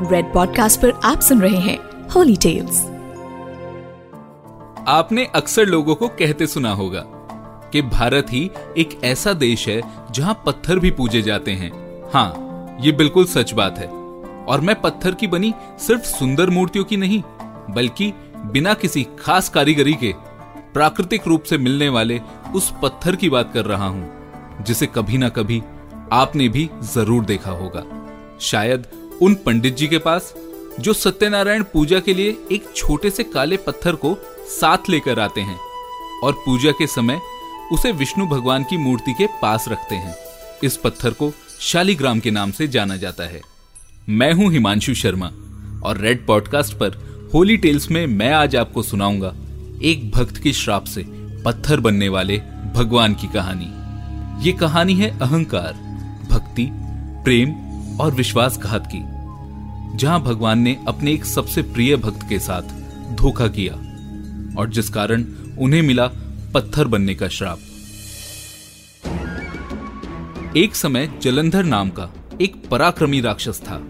Red podcast पर आप सुन रहे हैं होली टेल्स आपने अक्सर लोगों को कहते सुना होगा कि भारत ही एक ऐसा देश है जहाँ पत्थर भी पूजे जाते हैं। हाँ ये बिल्कुल सच बात है। और मैं पत्थर की बनी सिर्फ़ सुंदर मूर्तियों की नहीं, बल्कि बिना किसी खास कारीगरी के प्राकृतिक रूप से मिलने वाले उस पत्थर की बात कर रहा हूँ, जिसे कभी ना कभी आपने भी ज़रूर देखा होगा। शायद उन पंडित जी के पास, जो सत्यनारायण पूजा के लिए एक छोटे से काले पत्थर को साथ लेकर आते हैं और पूजा के समय उसे विष्णु भगवान की मूर्ति के पास रखते हैं। इस पत्थर को शालीग्राम के नाम से जाना जाता है। मैं हूँ हिमांशु शर्मा और रेड पॉडकास्ट पर होली टेल्स में मैं आज आपको सुनाऊँगा एक भक्त के श्राप से पत्थर बनने वाले भगवान की कहानी। ये कहानी है अहंकार, भक्ति, प्रेम और विश्वासघात की, जहाँ भगवान ने अपने एक सबसे प्रिय भक्त के साथ धोखा किया और जिस कारण उन्हें मिला पत्थर बनने का श्राप। एक समय जलंधर नाम का एक पराक्रमी राक्षस था,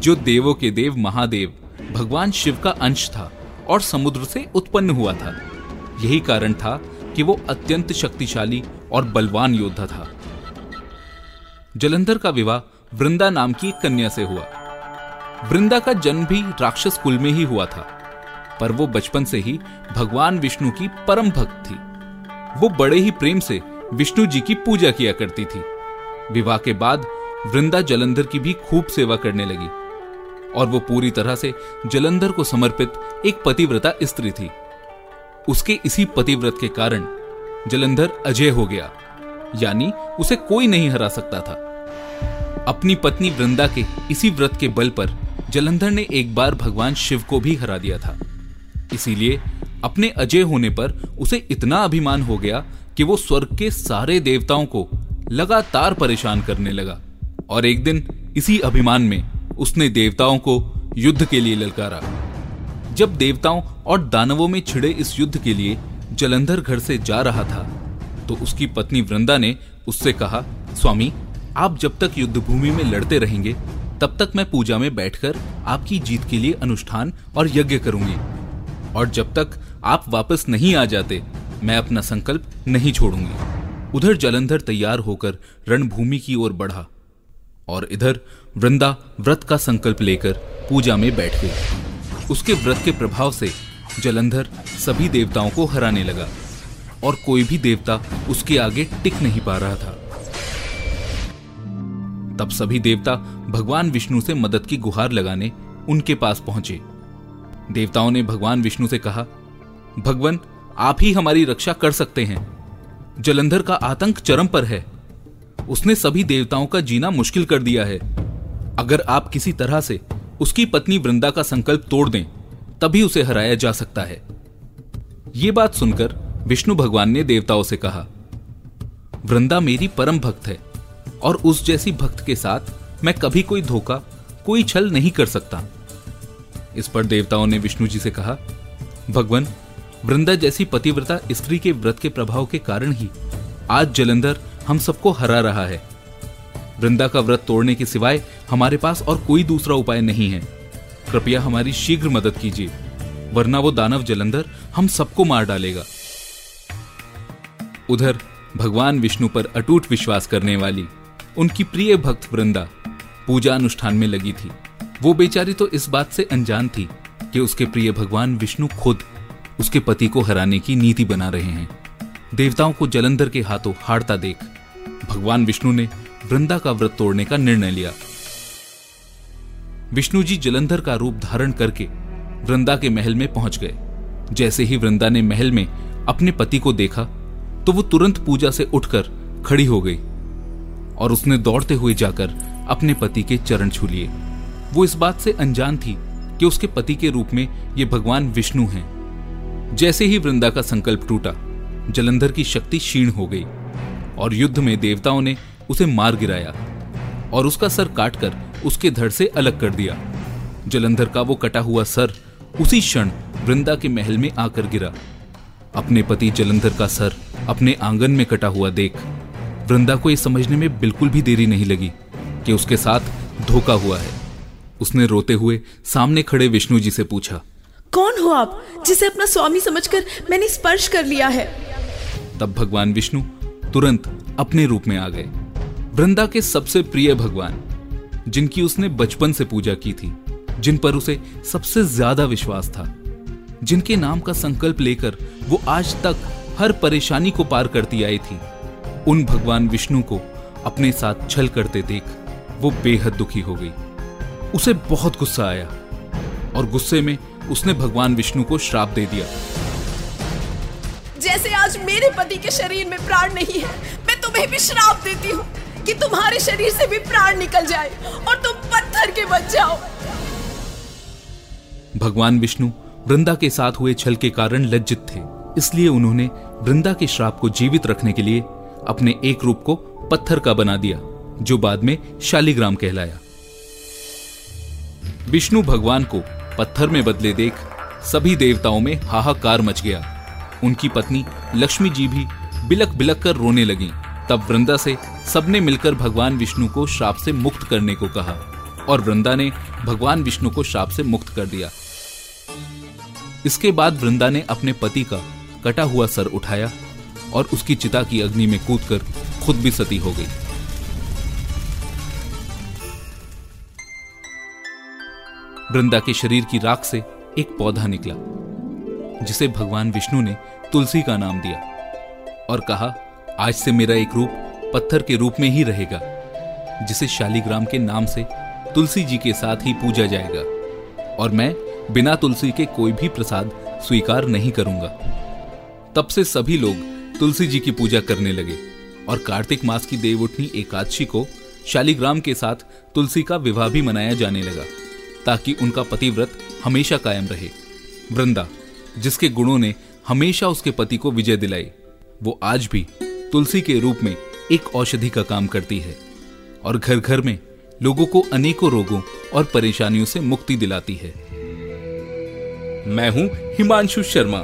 जो देवों के देव महादेव भगवान शिव का अंश था और समुद्र से उत्पन्न हुआ था। यही कारण था कि वो अत्यंत शक्तिशाली और बलवान योद्धा था। जलंधर का विवाह वृंदा नाम की कन्या से हुआ। वृंदा का जन्म भी राक्षस कुल में ही हुआ था, पर वो बचपन से ही भगवान विष्णु की परम भक्त थी। वो बड़े ही प्रेम से विष्णु जी की पूजा किया करती थी। विवाह के बाद वृंदा जलंधर की भी खूब सेवा करने लगी, और वो पूरी तरह से जलंधर को समर्पित एक पतिव्रता स्त्री थी। उसके इसी पतिव्रत के कारण जलंधर अजय हो गया, यानी उसे कोई नहीं हरा सकता था। अपनी पत्नी वृंदा के इसी व्रत के बल पर जलंधर ने एक बार भगवान शिव को भी हरा दिया था। इसीलिए अपने अजय होने पर उसे इतना अभिमान हो गया कि वो स्वर्ग के सारे देवताओं को लगातार परेशान करने लगा और एक दिन इसी अभिमान में उसने देवताओं को युद्ध के लिए ललकारा। जब देवताओं और दानवों में छिड़े इस युद्ध के लिए जलंधर घर से जा रहा था तो उसकी पत्नी वृंदा ने उससे कहा, स्वामी आप जब तक युद्ध भूमि में लड़ते रहेंगे, तब तक मैं पूजा में बैठकर आपकी जीत के लिए अनुष्ठान और यज्ञ करूँगी। और जब तक आप वापस नहीं आ जाते, मैं अपना संकल्प नहीं छोड़ूँगी। उधर जलंधर तैयार होकर रणभूमि की ओर बढ़ा और इधर वृंदा व्रत का संकल्प लेकर पूजा में बैठ गई। उसके व्रत के प्रभाव से जलंधर सभी देवताओं को हराने लगा और कोई भी देवता उसके आगे टिक नहीं पा रहा था। तब सभी देवता भगवान विष्णु से मदद की गुहार लगाने उनके पास पहुँचे। देवताओं ने भगवान विष्णु से कहा, भगवान, आप ही हमारी रक्षा कर सकते हैं। जलंधर का आतंक चरम पर है। उसने सभी देवताओं का जीना मुश्किल कर दिया है। अगर आप किसी तरह से उसकी पत्नी वृंदा का संकल्प तोड़ दें, तभी उसे हराया जा सकता है। ये बात सुनकर विष्णु भगवान ने देवताओं से कहा, वृंदा मेरी परम भक्त है। और उस जैसी भक्त के साथ मैं कभी कोई धोखा, कोई छल नहीं कर सकता। इस पर देवताओं ने विष्णु जी से कहा, भगवान, वृंदा जैसी पतिव्रता स्त्री के व्रत के प्रभाव के कारण ही आज जलंधर हम सबको हरा रहा है। वृंदा का व्रत तोड़ने के सिवाय हमारे पास और कोई दूसरा उपाय नहीं है। कृपया हमारी शीघ्र मदद कीजिए, वरना वो दानव जलंधर हम सबको मार डालेगा। उधर भगवान विष्णु पर अटूट विश्वास करने वाली उनकी प्रिय भक्त वृंदा पूजा अनुष्ठान में लगी थी। वो बेचारी तो इस बात से अनजान थी कि उसके प्रिय भगवान विष्णु खुद उसके पति को हराने की नीति बना रहे हैं। देवताओं को जलंधर के हाथों हारता देख, भगवान विष्णु ने वृंदा का व्रत तोड़ने का निर्णय लिया। विष्णु जी जलंधर का रूप धारण करके वृंदा के महल में पहुँच गए। जैसे ही वृंदा ने महल में अपने पति को देखा तो वो तुरंत पूजा से उठकर खड़ी हो गई। और उसने दौड़ते हुए जाकर अपने पति के चरण छू लिए। वो इस बात से अनजान थी कि उसके पति के रूप में ये भगवान विष्णु हैं। जैसे ही वृंदा का संकल्प टूटा, जलंधर की शक्ति क्षीण हो गई और युद्ध में देवताओं ने उसे मार गिराया और उसका सर काटकर उसके धड़ से अलग कर दिया। जलंधर का वो कटा हुआ सर उसी क्षण वृंदा के महल में आकर गिरा। अपने पति जलंधर का सर अपने आँगन में कटा हुआ देख वृंदा को यह समझने में बिल्कुल भी देरी नहीं लगी कि उसके साथ धोखा हुआ है। उसने रोते हुए सामने खड़े विष्णु जी से पूछा कौन हो आप जिसे अपना स्वामी समझकर मैंने स्पर्श कर लिया है? तब भगवान विष्णु तुरंत अपने रूप में आ गए। वृंदा के सबसे प्रिय भगवान जिनकी उसने बचपन से पूजा की थी जिन पर उसे सबसे ज़्यादा विश्वास था जिनके नाम का संकल्प लेकर वो आज तक हर परेशानी को पार करती आई थी। उन भगवान विष्णु को अपने साथ छल करते देख वो बेहद दुखी हो गई। उसे बहुत गुस्सा आया और गुस्से में उसने भगवान विष्णु को श्राप दे दिया। जैसे आज मेरे पति के शरीर में प्राण नहीं है मैं तुम्हें भी श्राप देती हूँ कि तुम्हारे शरीर से भी प्राण निकल जाए और तुम पत्थर के बच जाओ। भगवान विष्णु वृंदा के साथ हुए छल के कारण लज्जित थे इसलिए उन्होंने वृंदा के श्राप को जीवित रखने के लिए अपने एक रूप को पत्थर का बना दिया, जो बाद में शालिग्राम कहलाया। विष्णु भगवान को पत्थर में बदले देख सभी देवताओं में हाहाकार मच गया। उनकी पत्नी लक्ष्मी जी भी बिलक बिलक कर रोने लगी। तब वृंदा से सबने मिलकर भगवान विष्णु को श्राप से मुक्त करने को कहा और वृंदा ने भगवान विष्णु को श्राप से मुक्त कर दिया। इसके बाद वृंदा ने अपने पति का कटा हुआ सर उठाया और उसकी चिता की अग्नि में कूदकर खुद भी सती हो गई। वृंदा के शरीर की राख से एक पौधा निकला, जिसे भगवान विष्णु ने तुलसी का नाम दिया और कहा, आज से मेरा एक रूप पत्थर के रूप में ही रहेगा, जिसे शालीग्राम के नाम से तुलसी जी के साथ ही पूजा जाएगा और मैं बिना तुलसी के कोई भी प्रसाद स्वीकार नहीं करूँगा। तब से सभी लोग तुलसी जी की पूजा करने लगे और कार्तिक मास की देवउठनी एकादशी को शालीग्राम के साथ तुलसी का विवाह भी मनाया जाने लगा, ताकि उनका पतिव्रत हमेशा कायम रहे। वृंदा, जिसके गुणों ने हमेशा उसके पति को विजय दिलाई, वो आज भी तुलसी के रूप में एक औषधि का काम करती है और घर घर में लोगों को अनेकों रोगों और परेशानियों से मुक्ति दिलाती है। मैं हूँ हिमांशु शर्मा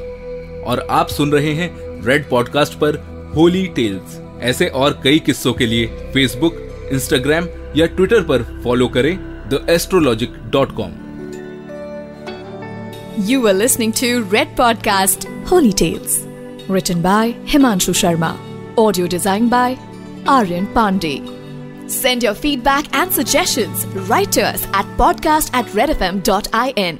और आप सुन रहे हैं रेड पॉडकास्ट पर होली टेल्स ऐसे और कई किस्सों के लिए फेसबुक इंस्टाग्राम या ट्विटर पर फॉलो करें the astrologic dot com you are listening to Red podcast holy tales return by Himanshu Sharma audio design by Aryan Pandey send your feedback and suggestion writers at podcast at Red F M dot I N